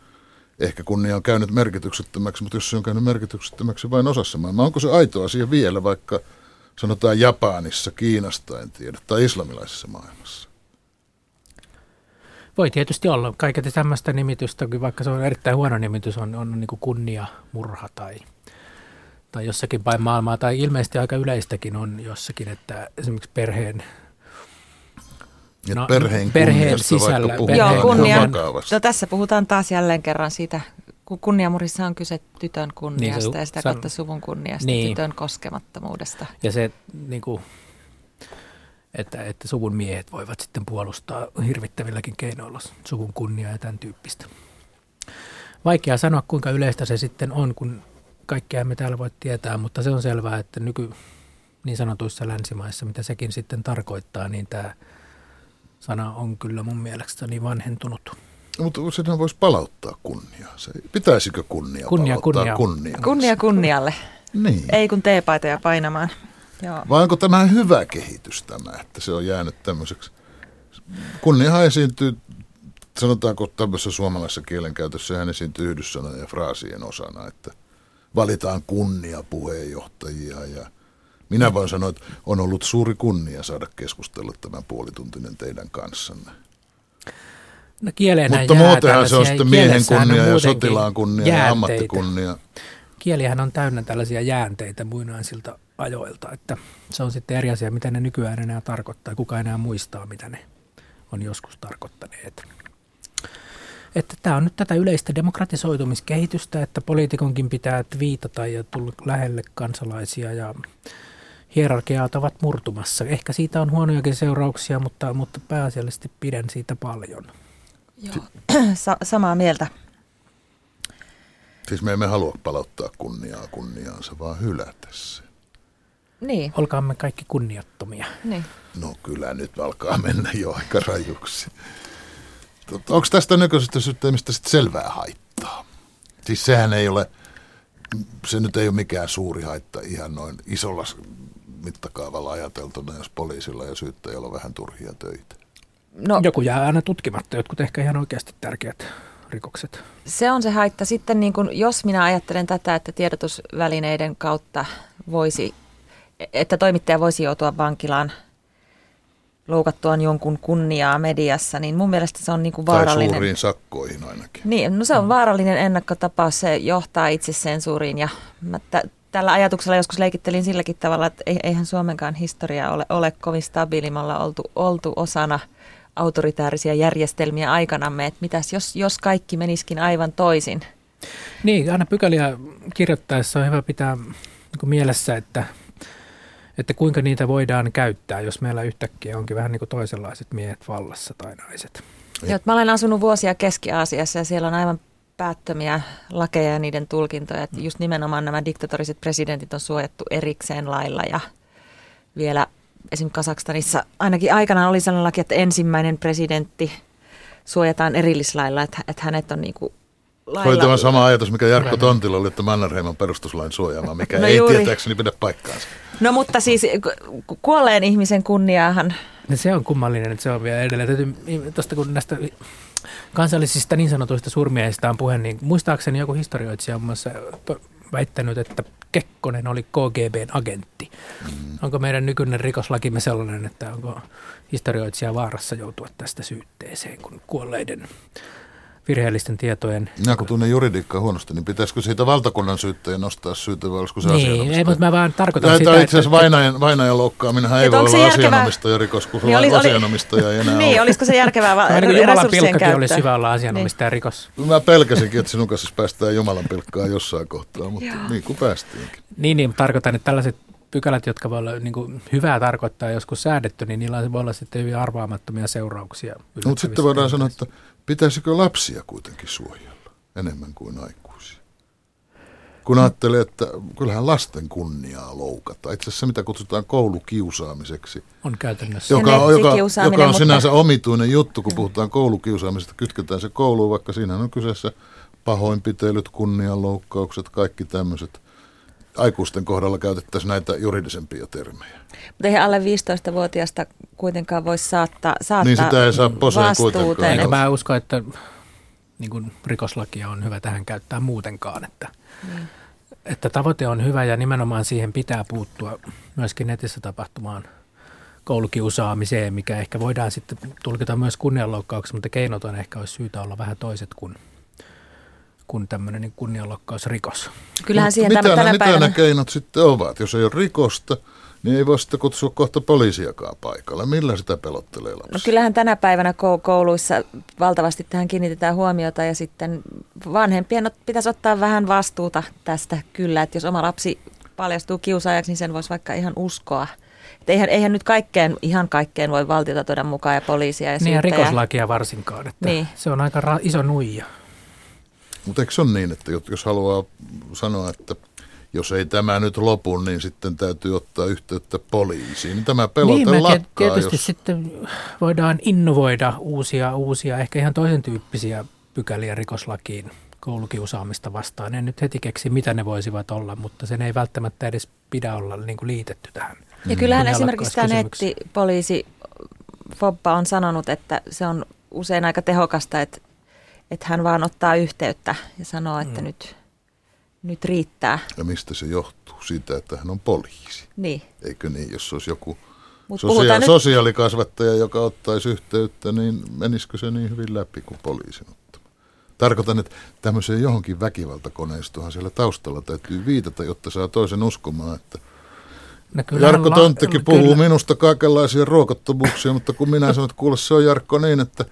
Ehkä kunnia on käynyt merkityksettömäksi, mutta jos se on käynyt merkityksettömäksi vain osassa maailmaa, onko se aito asia vielä vaikka sanotaan Japanissa, Kiinasta, en tiedä, tai islamilaisessa maailmassa? Voi tietysti olla kaiketi tämmöistä nimitystä, vaikka se on erittäin huono nimitys, on, on niin kuin kunnia, murha tai, tai jossakin päin maailmaa, tai ilmeisesti aika yleistäkin on jossakin, että esimerkiksi perheen Ja No, perheen, perheen kunniasta sisällä- vaikka puhutaan Joo, perheen kunnia. ihan vakavasti. No, tässä puhutaan taas jälleen kerran siitä, kun kunniamurissa on kyse tytön kunniasta Niin se- ja sitä kautta suvun kunniasta, Niin. tytön koskemattomuudesta. Ja se, niin kuin, että, että suvun miehet voivat sitten puolustaa hirvittävilläkin keinoilla suvun kunniaa ja tämän tyyppistä. Vaikea sanoa, kuinka yleistä se sitten on, kun kaikkea emme täällä voi tietää, mutta se on selvää, että nyky niin sanotuissa länsimaissa, mitä sekin sitten tarkoittaa, niin tämä sana on kyllä mun mielestäni vanhentunut. Mutta senhän voisi palauttaa kunniaa. Se, pitäisikö kunnia, Kunnia, palauttaa kunnia. kunnia? Kunnia kunnialle. Niin. Ei kun teepaitoja painamaan. Joo. Vai onko tämä hyvä kehitys tämä, että se on jäänyt tämmöiseksi? Kunniahan esiintyy, sanotaanko tämmöisessä suomalaisessa kielenkäytössä, sehän esiintyy yhdyssanojen ja fraasien osana, että valitaan kunnia puheenjohtajia ja minä voin sanoa, että on ollut suuri kunnia saada keskustella tämän puolituntinen teidän kanssanne. No kieleenhän Mutta muutenhan se on sitten miehen kunnia ja sotilaan kunnia ja jäänteitä. ammattikunnia. kielihän on täynnä tällaisia jäänteitä muinaisilta ajoilta, että se on sitten eri asia, mitä ne nykyään enää tarkoittaa. Kuka enää muistaa, mitä ne on joskus tarkoittaneet. että tämä on nyt tätä yleistä demokratisoitumiskehitystä, että poliitikonkin pitää viitata ja tulla lähelle kansalaisia ja hierarkiat ovat murtumassa. Ehkä siitä on huonojakin seurauksia, mutta, mutta pääasiallisesti pidän siitä paljon. Joo, Sa- samaa mieltä. Siis me emme halua palauttaa kunniaa kunniaansa, vaan hylätä se. Niin. Olkaamme kaikki kunniattomia. Niin. No kyllä nyt alkaa mennä jo aika rajuksi. Tota, Onko tästä nykyisestä systeemistä sitten selvää haittaa? Siis sehän ei ole, se nyt ei ole mikään suuri haitta ihan noin isolla mittakaavalla ajateltuna, jos poliisilla ja syyttäjällä on vähän turhia töitä. No, Joku jää aina tutkimatta, jotkut ehkä ihan oikeasti tärkeät rikokset. se on se haitta. Sitten niin kun, jos minä ajattelen tätä, että tiedotusvälineiden kautta voisi, että toimittaja voisi joutua vankilaan loukattuaan jonkun kunniaa mediassa, niin mun mielestä se on niin kuin Tai vaarallinen. suuriin sakkoihin ainakin. Niin, no se on vaarallinen ennakkotapaus, se johtaa itsesensuuriin ja mä tä- tällä ajatuksella joskus leikittelin silläkin tavalla, että ei- eihän Suomenkaan historia ole, ole kovin stabiilimalla oltu, oltu osana autoritäärisiä järjestelmiä aikanamme, että mitäs jos, jos kaikki meniskin aivan toisin. Niin, aina pykäliä kirjoittaessa on hyvä pitää niin mielessä, että, että kuinka niitä voidaan käyttää, jos meillä yhtäkkiä onkin vähän niin kuin toisenlaiset miehet vallassa tai naiset. Joo, mä olen asunut vuosia Keski-Aasiassa ja siellä on aivan päättömiä lakeja ja niiden tulkintoja. Että just nimenomaan nämä diktatoriset presidentit on suojattu erikseen lailla ja vielä esimerkiksi Kasakstanissa ainakin aikanaan oli sellainen laki, että ensimmäinen presidentti suojataan erillislailla, että, että hänet on niin kuin lailla... Oli tämä sama ajatus, mikä Jarkko Tontilla oli, että Mannerheiman perustuslain suojaama, mikä No ei juuri. tietääkseni pidä paikkaansa. No mutta siis ku- kuolleen ihmisen kunniaahan, Ja se on kummallinen, että se on vielä edelleen. Täytyy, tosta kun näistä kansallisista niin sanotuista surmiehistä on puhe, niin muistaakseni joku historioitsija on muun muassa väittänyt, että Kekkonen oli KGBn agentti. Mm. Onko meidän nykyinen rikoslakimme sellainen, että onko historioitsija vaarassa joutua tästä syytteeseen, kun kuolleiden virheellisten tietojen... Minä kun tunnen juridiikkaa huonosti, niin pitäisikö siitä valtakunnan syyttäjä nostaa syytä vai olisiko se Niin, asianomistaja? ei, mutta mä vaan tarkoitan Tai, sitä, itse asiassa vainajan, vainajan loukkaaminenhan ei Että voi olla järkevää- asianomistaja rikos, kun Niin oli- oli- asianomistaja ei enää niin ole. olisiko se järkevää va- niin kuin Jumalan pilkkakin käyttöä? olisi hyvä olla asianomistaja rikos. Mä pelkäsinkin, että sinun kanssa päästään Jumalan pilkkaa jossain kohtaa, mutta Joo. niin kuin päästiinkin. Niin, niin, mutta tarkoitan, että tällaiset pykälät, jotka voi olla niin kuin hyvää tarkoittaa joskus säädetty, niin niillä voi olla sitten hyvin arvaamattomia seurauksia. Mutta sitten voidaan sanoa, että pitäisikö lapsia kuitenkin suojella enemmän kuin aikuisia? Kun ajattelee, että kyllähän lasten kunniaa loukata. Itse asiassa mitä kutsutaan koulukiusaamiseksi, On käytännössä. Joka, on- joka, joka on mutta- sinänsä omituinen juttu, kun puhutaan koulukiusaamisesta. Kytketään se kouluun, vaikka siinä on kyseessä pahoinpitelyt, kunnianloukkaukset, kaikki tämmöiset. Aikuisten kohdalla käytettäisiin näitä juridisempia termejä. Mutta eihän alle 15-vuotiaasta kuitenkaan voi saattaa, saattaa Niin sitä ei saa poseen kuitenkaan. Joo. mä usko, että niin kuin rikoslakia on hyvä tähän käyttää muutenkaan. Että, Niin. että tavoite on hyvä ja nimenomaan siihen pitää puuttua myöskin netissä tapahtumaan koulukiusaamiseen, mikä ehkä voidaan sitten tulkita myös kunnianloukkauksi, mutta keinot on ehkä olisi syytä olla vähän toiset kuin, kuin tämmöinen niin kunnianloukkausrikos. Kyllähän siihen mitä, tänä, tänä mitä päivänä... ne keinot sitten ovat? Jos ei ole rikosta, niin ei voi sitten kutsua kohta poliisiakaan paikalle. Millä sitä pelottelee lapsi? No kyllähän tänä päivänä kou- kouluissa valtavasti tähän kiinnitetään huomiota ja sitten vanhempien pitäisi ottaa vähän vastuuta tästä kyllä, että jos oma lapsi paljastuu kiusaajaksi, niin sen voisi vaikka ihan uskoa. Et eihän, eihän nyt kaikkeen, ihan kaikkeen voi valtiota tuoda mukaan ja poliisia ja Niin ja rikoslakia varsinkaan, että Niin. se on aika ra- iso nuija. Mutta eikö se ole niin, että jos haluaa sanoa, että jos ei tämä nyt lopu, niin sitten täytyy ottaa yhteyttä poliisiin. Niin tämä pelote niin, lakkaa, tiet- tietysti jos... sitten voidaan innovoida uusia, uusia, ehkä ihan toisen tyyppisiä pykäliä rikoslakiin koulukiusaamista vastaan. En nyt heti keksi, mitä ne voisivat olla, mutta sen ei välttämättä edes pidä olla niin kuin liitetty tähän. Ja kyllähän esimerkiksi tämä nettipoliisi Foppa on sanonut, että se on usein aika tehokasta, että, että hän vaan ottaa yhteyttä ja sanoo, että Mm. nyt, nyt riittää. Ja mistä se johtuu? Siitä, että hän on poliisi. Niin. Eikö niin, jos olisi joku Mutta sosia- nyt sosiaalikasvattaja, joka ottaisi yhteyttä, niin menisikö se niin hyvin läpi kuin poliisin ottama? Tarkoitan, että tämmöiseen johonkin väkivaltakoneistohan siellä taustalla täytyy viitata, jotta saa toisen uskomaan, että No kyllähän Jarkko la- Tonttikin puhuu kyllä. minusta kaikenlaisia ruokottomuuksia, mutta kun minä sanon, että kuule se on Jarkko niin, että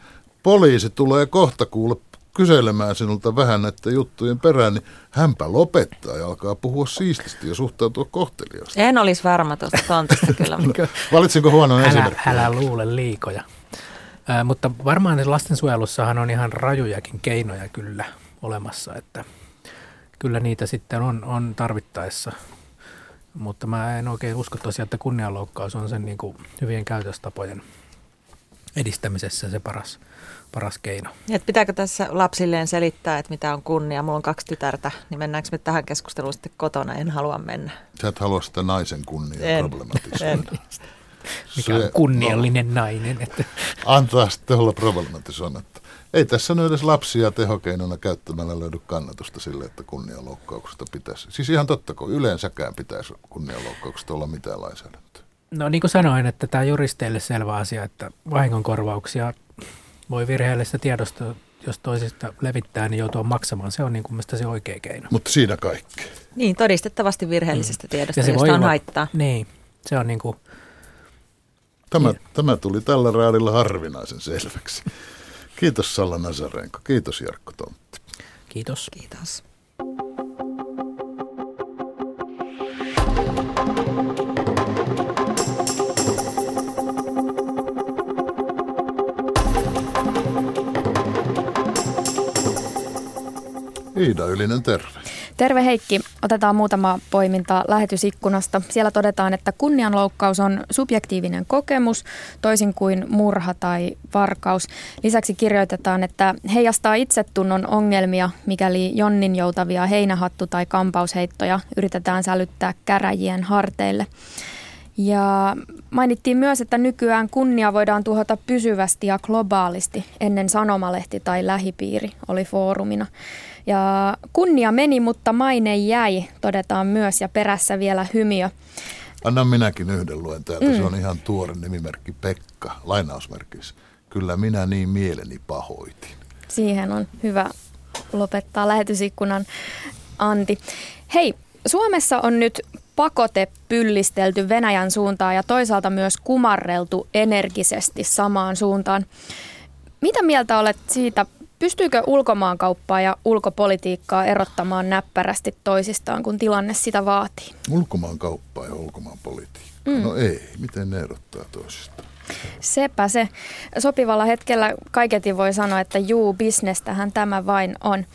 poliisi tulee kohta kuule kyselemään sinulta vähän näiden juttujen perään, niin hänpä lopettaa ja alkaa puhua siististi ja suhtautua kohteliaasti. En olisi varma tuosta tontista kyllä. no, valitsinko huonon älä, esimerkkiä? älä luule liikoja. Ää, mutta varmaan lastensuojelussahan on ihan rajujakin keinoja kyllä olemassa, että kyllä niitä sitten on, on tarvittaessa. Mutta mä en oikein usko tosiaan, että kunnianloukkaus on sen niin kuin hyvien käytöstapojen edistämisessä se paras, paras keino. Et pitääkö tässä lapsilleen selittää, että mitä on kunnia? Mulla on kaksi tytärtä, niin mennäänkö me tähän keskusteluun sitten kotona? En halua mennä. Sä et halua sitä naisen kunniaa problematisoida. Mikä on kunniallinen nainen. Että. Antaa sitten olla problematisoimatta. Ei tässä nyt edes lapsia tehokeinona käyttämällä löydy kannatusta sille, että kunnianloukkauksesta pitäisi. Siis ihan totta, kun yleensäkään pitäisi kunnianloukkauksesta olla mitään lainsäädäntöä. No niin kuin sanoin, että tämä on juristeille selvä asia, että vahingonkorvauksia voi virheellisestä tiedosta, jos toisista levittää, niin joutua maksamaan. Se on niin kuin se oikea keino. Mutta siinä kaikki. Niin, todistettavasti virheellisestä mm. tiedosta, ja se josta on olla, haittaa. Niin, se on niin kuin... Tämä, niin. tämä tuli tällä raadilla harvinaisen selväksi. Kiitos Salla Nazarenko. Kiitos Jarkko Tontti. Kiitos. Kiitos. Iida Ylinen, terve. Terve Heikki. Otetaan muutama poiminta lähetysikkunasta. Siellä todetaan, että kunnianloukkaus on subjektiivinen kokemus, toisin kuin murha tai varkaus. Lisäksi kirjoitetaan, että heijastaa itsetunnon ongelmia, mikäli Jonnin joutavia heinähattu- tai kampausheittoja yritetään sälyttää käräjien harteille. Ja mainittiin myös, että nykyään kunnia voidaan tuhota pysyvästi ja globaalisti. Ennen sanomalehti tai lähipiiri oli foorumina. Ja kunnia meni, mutta maine jäi, todetaan myös, ja perässä vielä hymiö. Anna minäkin yhden luen täältä. Mm. Se on ihan tuore nimimerkki Pekka, lainausmerkissä. Kyllä minä niin mieleni pahoitin. Siihen on hyvä lopettaa lähetysikkunan Anti. Hei, Suomessa on nyt pakote pyllistelty Venäjän suuntaan ja toisaalta myös kumarreltu energisesti samaan suuntaan. Mitä mieltä olet siitä Pystyykö ulkomaankauppaa ja ulkopolitiikkaa erottamaan näppärästi toisistaan, kun tilanne sitä vaatii? Ulkomaankauppaa ja ulkomaanpolitiikkaa? Mm. No ei, miten ne erottaa toisistaan? Sepä se. Sopivalla hetkellä kaiketi voi sanoa, että juu, bisnestähän tämä vain on.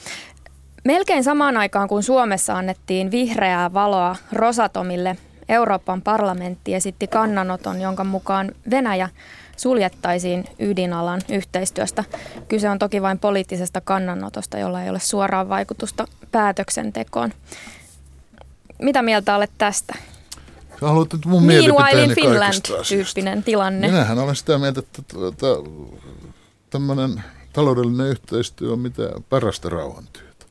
Melkein samaan aikaan, kun Suomessa annettiin vihreää valoa Rosatomille, Euroopan parlamentti esitti kannanoton, jonka mukaan Venäjä suljettaisiin ydinalan yhteistyöstä. Kyse on toki vain poliittisesta kannanotosta, jolla ei ole suoraa vaikutusta päätöksentekoon. Mitä mieltä olet tästä? Sä haluat nyt mun in Finland-tyyppinen tilanne. Minähän olen sitä mieltä, että tuota, tämmöinen taloudellinen yhteistyö on mitä parasta rauhantyötä.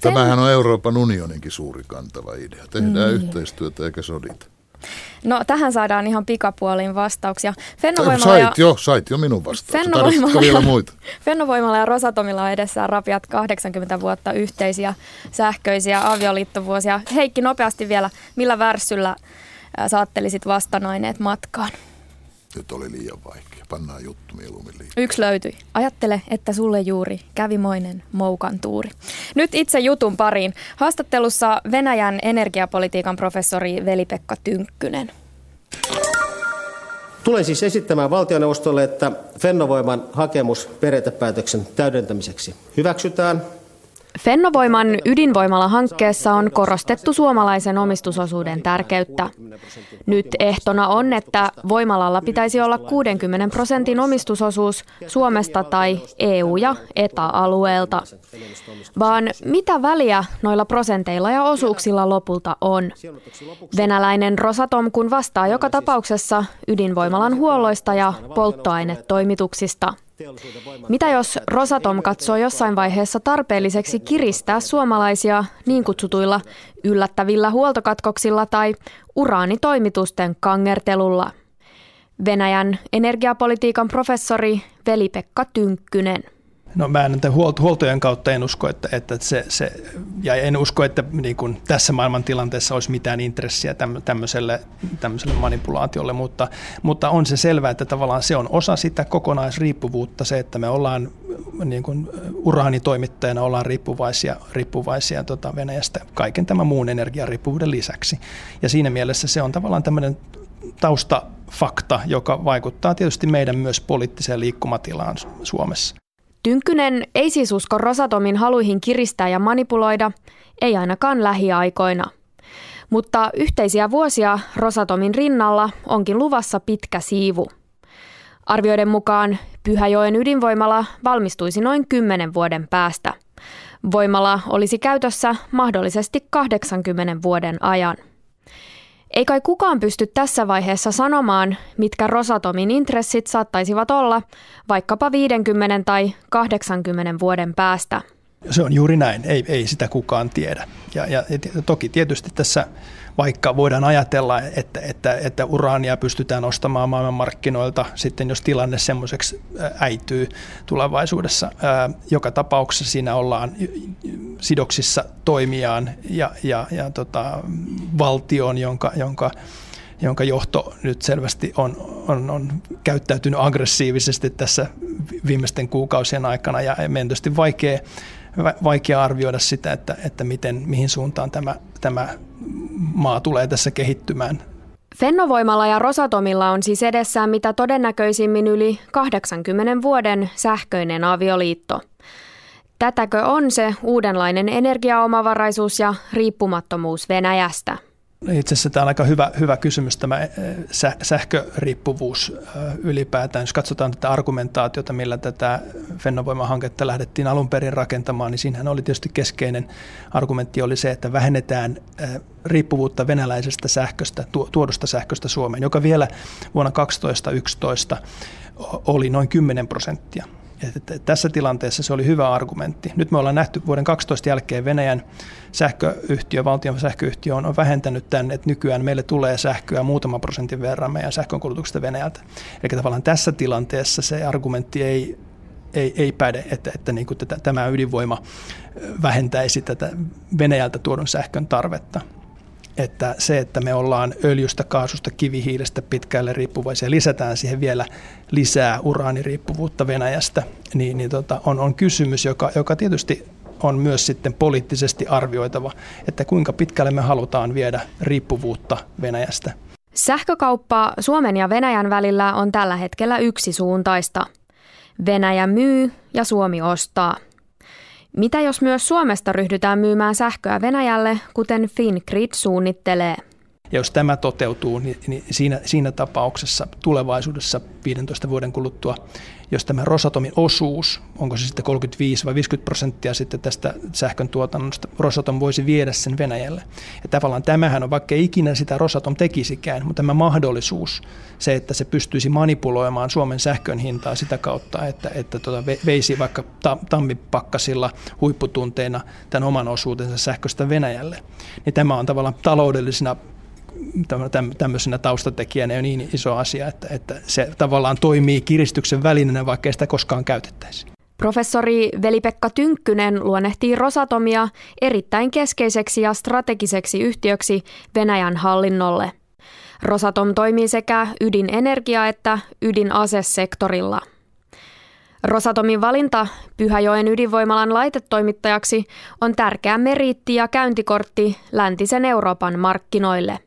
Tämähän on Euroopan unioninkin suuri kantava idea. Tehdään niin. yhteistyötä eikä sodita. No tähän saadaan ihan pikapuoliin vastauksia. Fennovoimalla sait jo, sait jo minun vastauksen. Fennovoimalla, vielä muita. Fennovoimalla ja Rosatomilla on edessään rapiat 80 vuotta yhteisiä sähköisiä avioliittovuosia. Heikki, nopeasti vielä, millä värssyllä saattelisit vastanaineet matkaan? Nyt oli liian vaikea. Pannaan juttu mieluummin liikaa. Yksi löytyi. Ajattele, että sulle juuri kävimoinen moukan tuuri. Nyt itse jutun pariin. Haastattelussa Venäjän energiapolitiikan professori Veli-Pekka Tynkkynen. Tulen siis esittämään valtioneuvostolle, että Fennovoiman hakemus periaatepäätöksen täydentämiseksi hyväksytään – Fennovoiman ydinvoimala-hankkeessa on korostettu suomalaisen omistusosuuden tärkeyttä. Nyt ehtona on, että voimalalla pitäisi olla 60 prosentin omistusosuus Suomesta tai EU- ja ETA-alueelta. Vaan mitä väliä noilla prosenteilla ja osuuksilla lopulta on? Venäläinen Rosatom kun vastaa joka tapauksessa ydinvoimalan huolloista ja polttoainetoimituksista – mitä jos Rosatom katsoo jossain vaiheessa tarpeelliseksi kiristää suomalaisia niin kutsutuilla yllättävillä huoltokatkoksilla tai uraanitoimitusten kangertelulla? Venäjän energiapolitiikan professori Veli-Pekka Tynkkynen. No mä en huoltojen kautta en usko, että, että se, se, ja en usko, että niin kuin tässä maailmantilanteessa olisi mitään intressiä tämmöiselle, tämmöiselle manipulaatiolle, mutta, mutta on se selvää, että tavallaan se on osa sitä kokonaisriippuvuutta, se, että me ollaan niin kuin uraanitoimittajana ollaan riippuvaisia, riippuvaisia tota Venäjästä kaiken tämän muun energiariippuvuuden lisäksi. Ja siinä mielessä se on tavallaan tämmöinen taustafakta, joka vaikuttaa tietysti meidän myös poliittiseen liikkumatilaan Suomessa. Tynkkynen ei siis usko Rosatomin haluihin kiristää ja manipuloida, ei ainakaan lähiaikoina. Mutta yhteisiä vuosia Rosatomin rinnalla onkin luvassa pitkä siivu. Arvioiden mukaan Pyhäjoen ydinvoimala valmistuisi noin 10 vuoden päästä. Voimala olisi käytössä mahdollisesti 80 vuoden ajan. Ei kai kukaan pysty tässä vaiheessa sanomaan, mitkä Rosatomin intressit saattaisivat olla vaikkapa 50 tai 80 vuoden päästä. Se on juuri näin, ei, ei sitä kukaan tiedä. Ja, ja toki tietysti tässä vaikka voidaan ajatella, että, että, että uraania pystytään ostamaan maailmanmarkkinoilta sitten, jos tilanne semmoiseksi äityy tulevaisuudessa. Joka tapauksessa siinä ollaan sidoksissa toimijaan ja, ja, ja tota, valtioon, jonka, jonka jonka johto nyt selvästi on, on, on käyttäytynyt aggressiivisesti tässä viimeisten kuukausien aikana ja meidän tietysti vaikea, vaikea arvioida sitä, että, että miten, mihin suuntaan tämä, tämä maa tulee tässä kehittymään. Fennovoimalla ja Rosatomilla on siis edessään mitä todennäköisimmin yli 80 vuoden sähköinen avioliitto. Tätäkö on se uudenlainen energiaomavaraisuus ja riippumattomuus Venäjästä? Itse asiassa tämä on aika hyvä, hyvä kysymys, tämä eh, sähköriippuvuus eh, ylipäätään. Jos katsotaan tätä argumentaatiota, millä tätä Fennovoima-hanketta lähdettiin alun perin rakentamaan, niin siinähän oli tietysti keskeinen argumentti oli se, että vähennetään eh, riippuvuutta venäläisestä sähköstä, tuodusta sähköstä Suomeen, joka vielä vuonna 2011 oli noin 10 prosenttia. Että tässä tilanteessa se oli hyvä argumentti. Nyt me ollaan nähty vuoden 12 jälkeen Venäjän sähköyhtiö, valtion sähköyhtiö on, vähentänyt tämän, että nykyään meille tulee sähköä muutaman prosentin verran meidän sähkönkulutuksesta Venäjältä. Eli tavallaan tässä tilanteessa se argumentti ei, ei, ei päde, että, että niin kuin tätä, tämä ydinvoima vähentäisi tätä Venäjältä tuodun sähkön tarvetta että se, että me ollaan öljystä, kaasusta, kivihiilestä pitkälle riippuvaisia, lisätään siihen vielä lisää uraaniriippuvuutta Venäjästä, niin, niin tota, on, on kysymys, joka, joka tietysti on myös sitten poliittisesti arvioitava, että kuinka pitkälle me halutaan viedä riippuvuutta Venäjästä. Sähkökauppa Suomen ja Venäjän välillä on tällä hetkellä yksisuuntaista. Venäjä myy ja Suomi ostaa. Mitä jos myös Suomesta ryhdytään myymään sähköä Venäjälle, kuten Fingrid suunnittelee? Ja jos tämä toteutuu, niin, niin siinä, siinä tapauksessa tulevaisuudessa 15 vuoden kuluttua, jos tämä Rosatomin osuus, onko se sitten 35 vai 50 prosenttia sitten tästä sähkön tuotannosta, Rosatom voisi viedä sen Venäjälle. Ja tavallaan tämähän on, vaikka ikinä sitä Rosatom tekisikään, mutta tämä mahdollisuus, se, että se pystyisi manipuloimaan Suomen sähkön hintaa sitä kautta, että, että tuota veisi vaikka tammipakkasilla huipputunteina tämän oman osuutensa sähköstä Venäjälle, niin tämä on tavallaan taloudellisena tämmöisenä taustatekijänä on niin iso asia, että, että se tavallaan toimii kiristyksen välineenä, vaikka sitä koskaan käytettäisi. Professori Veli-Pekka Tynkkynen luonnehtii Rosatomia erittäin keskeiseksi ja strategiseksi yhtiöksi Venäjän hallinnolle. Rosatom toimii sekä ydinenergia- että ydinasesektorilla. Rosatomin valinta Pyhäjoen ydinvoimalan laitetoimittajaksi on tärkeä meriitti ja käyntikortti läntisen Euroopan markkinoille.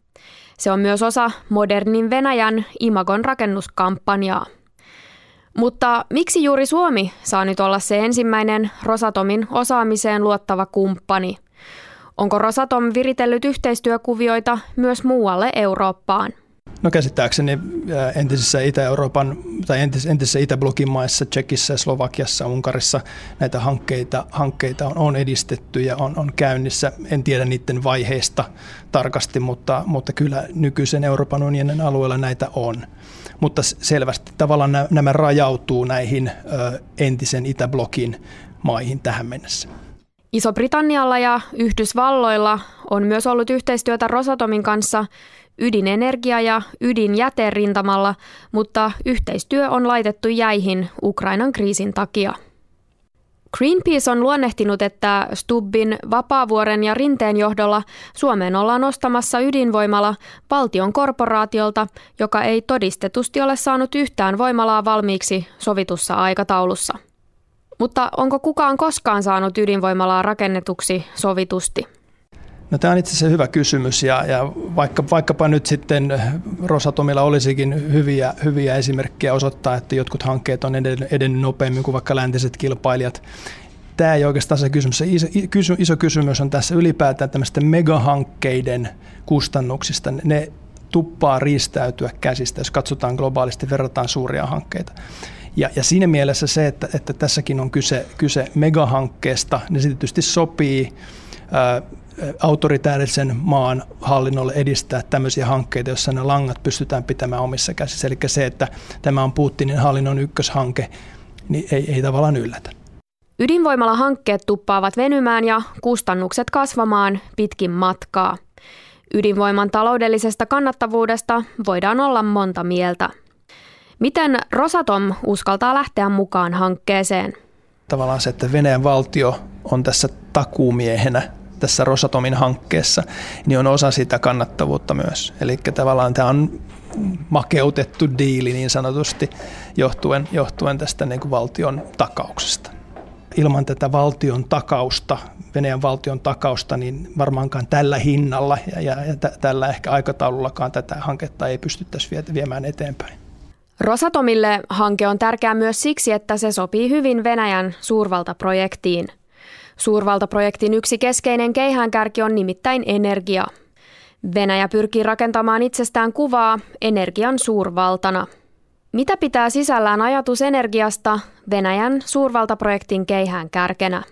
Se on myös osa modernin Venäjän imagon rakennuskampanjaa. Mutta miksi juuri Suomi saa nyt olla se ensimmäinen Rosatomin osaamiseen luottava kumppani? Onko Rosatom viritellyt yhteistyökuvioita myös muualle Eurooppaan? No käsittääkseni äh, entisessä Itä-Euroopan tai entis, entisessä Itäblokin maissa, Tsekissä, Slovakiassa, Unkarissa näitä hankkeita, hankkeita on, on edistetty ja on, on käynnissä. En tiedä niiden vaiheista tarkasti, mutta, mutta kyllä nykyisen Euroopan unionin alueella näitä on. Mutta selvästi tavallaan nämä rajautuu näihin ö, entisen Itäblokin maihin tähän mennessä. Iso-Britannialla ja Yhdysvalloilla on myös ollut yhteistyötä Rosatomin kanssa ydinenergia- ja ydinjäte rintamalla, mutta yhteistyö on laitettu jäihin Ukrainan kriisin takia. Greenpeace on luonnehtinut, että Stubbin, Vapaavuoren ja Rinteen johdolla Suomeen ollaan ostamassa ydinvoimala valtion korporaatiolta, joka ei todistetusti ole saanut yhtään voimalaa valmiiksi sovitussa aikataulussa. Mutta onko kukaan koskaan saanut ydinvoimalaa rakennetuksi sovitusti? No, tämä on itse asiassa hyvä kysymys ja, ja vaikka, vaikkapa nyt sitten Rosatomilla olisikin hyviä, hyviä esimerkkejä osoittaa, että jotkut hankkeet on edennyt, nopeammin kuin vaikka läntiset kilpailijat. Tämä ei oikeastaan se kysymys. Se iso, iso kysymys on tässä ylipäätään tämmöisten megahankkeiden kustannuksista. Ne tuppaa riistäytyä käsistä, jos katsotaan globaalisti, verrataan suuria hankkeita. Ja, ja siinä mielessä se, että, että tässäkin on kyse, kyse megahankkeesta, niin se tietysti sopii autoritäärisen maan hallinnolle edistää tämmöisiä hankkeita, joissa ne langat pystytään pitämään omissa käsissä. Eli se, että tämä on Putinin hallinnon ykköshanke, niin ei, ei tavallaan yllätä. Ydinvoimala-hankkeet tuppaavat venymään ja kustannukset kasvamaan pitkin matkaa. Ydinvoiman taloudellisesta kannattavuudesta voidaan olla monta mieltä. Miten Rosatom uskaltaa lähteä mukaan hankkeeseen? Tavallaan se, että Venäjän valtio on tässä takuumiehenä tässä Rosatomin hankkeessa, niin on osa sitä kannattavuutta myös. Eli tavallaan tämä on makeutettu diili niin sanotusti johtuen, johtuen tästä niin kuin valtion takauksesta. Ilman tätä valtion takausta, Venäjän valtion takausta, niin varmaankaan tällä hinnalla ja, ja, ja t- tällä ehkä aikataulullakaan tätä hanketta ei pystyttäisi viemään eteenpäin. Rosatomille hanke on tärkeä myös siksi, että se sopii hyvin Venäjän suurvaltaprojektiin – Suurvaltaprojektin yksi keskeinen keihäänkärki on nimittäin energia. Venäjä pyrkii rakentamaan itsestään kuvaa energian suurvaltana. Mitä pitää sisällään ajatus energiasta Venäjän suurvaltaprojektin keihään kärkenä?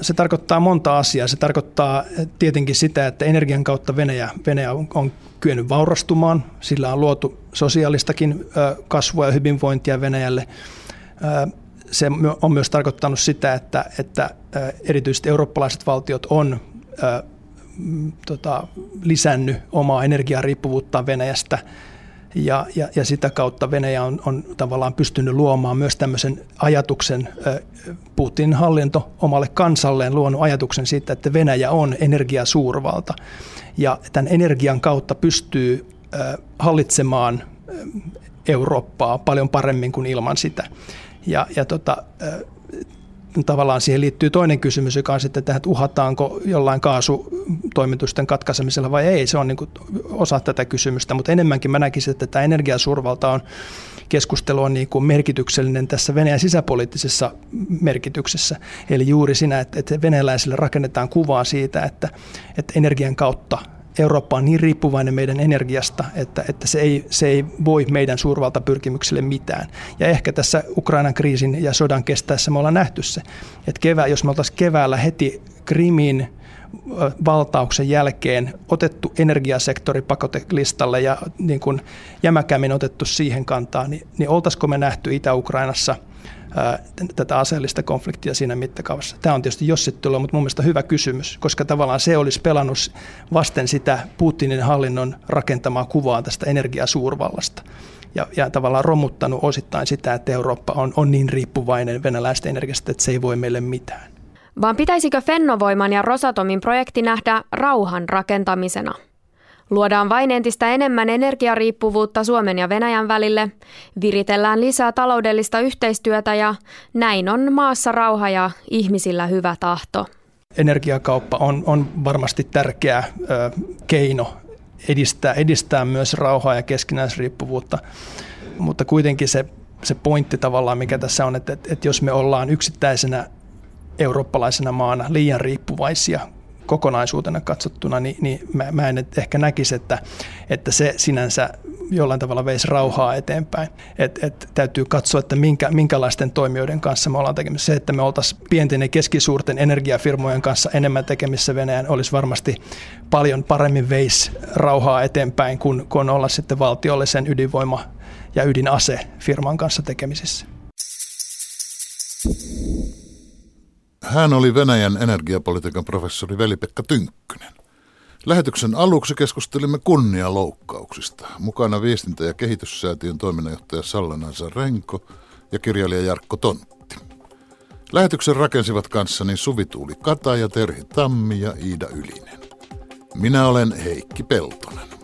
Se tarkoittaa monta asiaa. Se tarkoittaa tietenkin sitä, että energian kautta Venäjä, Venäjä on, on kyennyt vaurastumaan. Sillä on luotu sosiaalistakin kasvua ja hyvinvointia Venäjälle se on myös tarkoittanut sitä, että, että erityisesti eurooppalaiset valtiot on tota, lisännyt omaa energiariippuvuuttaan Venäjästä ja, ja, ja sitä kautta Venäjä on, on tavallaan pystynyt luomaan myös tämmöisen ajatuksen, Putinin hallinto omalle kansalleen luonut ajatuksen siitä, että Venäjä on energiasuurvalta ja tämän energian kautta pystyy hallitsemaan Eurooppaa paljon paremmin kuin ilman sitä. Ja, ja tota, tavallaan siihen liittyy toinen kysymys, joka on sitten tähän, että uhataanko jollain kaasutoimitusten katkaisemisella vai ei. Se on niin osa tätä kysymystä, mutta enemmänkin mä näkisin, että tämä energiasurvalta on keskustelu on niin kuin merkityksellinen tässä Venäjän sisäpoliittisessa merkityksessä. Eli juuri siinä, että, että venäläisille rakennetaan kuvaa siitä, että, että energian kautta – Eurooppa on niin riippuvainen meidän energiasta, että, että se, ei, se ei voi meidän suurvaltapyrkimyksille mitään. Ja ehkä tässä Ukrainan kriisin ja sodan kestäessä me ollaan nähty se, että kevää, jos me oltaisiin keväällä heti Krimin valtauksen jälkeen otettu energiasektori pakotelistalle ja niin kuin jämäkämmin otettu siihen kantaa, niin, niin oltaisiko me nähty Itä-Ukrainassa – tätä aseellista konfliktia siinä mittakaavassa? Tämä on tietysti jossittelua, mutta mun mielestä hyvä kysymys, koska tavallaan se olisi pelannut vasten sitä Putinin hallinnon rakentamaa kuvaa tästä energiasuurvallasta ja, ja tavallaan romuttanut osittain sitä, että Eurooppa on, on niin riippuvainen venäläistä energiasta, että se ei voi meille mitään. Vaan pitäisikö Fennovoiman ja Rosatomin projekti nähdä rauhan rakentamisena? Luodaan vain entistä enemmän energiariippuvuutta Suomen ja Venäjän välille, viritellään lisää taloudellista yhteistyötä ja näin on maassa rauha ja ihmisillä hyvä tahto. Energiakauppa on, on varmasti tärkeä ö, keino edistää, edistää myös rauhaa ja keskinäisriippuvuutta, mutta kuitenkin se, se pointti tavallaan, mikä tässä on, että, että, että jos me ollaan yksittäisenä eurooppalaisena maana liian riippuvaisia kokonaisuutena katsottuna, niin, niin mä, mä en ehkä näkisi, että, että se sinänsä jollain tavalla veisi rauhaa eteenpäin. Et, et täytyy katsoa, että minkä, minkälaisten toimijoiden kanssa me ollaan tekemisissä. Se, että me oltaisiin pienten ja keskisuurten energiafirmojen kanssa enemmän tekemissä Venäjän, olisi varmasti paljon paremmin veisi rauhaa eteenpäin kuin, kuin olla sitten valtiollisen ydinvoima- ja ydinasefirman kanssa tekemisissä. Hän oli Venäjän energiapolitiikan professori Veli-Pekka Tynkkynen. Lähetyksen aluksi keskustelimme kunnialoukkauksista. Mukana viestintä- ja kehityssäätiön toiminnanjohtaja Sallanansa Renko ja kirjailija Jarkko Tontti. Lähetyksen rakensivat kanssani Suvituuli Kata ja Terhi Tammi ja Iida Ylinen. Minä olen Heikki Peltonen.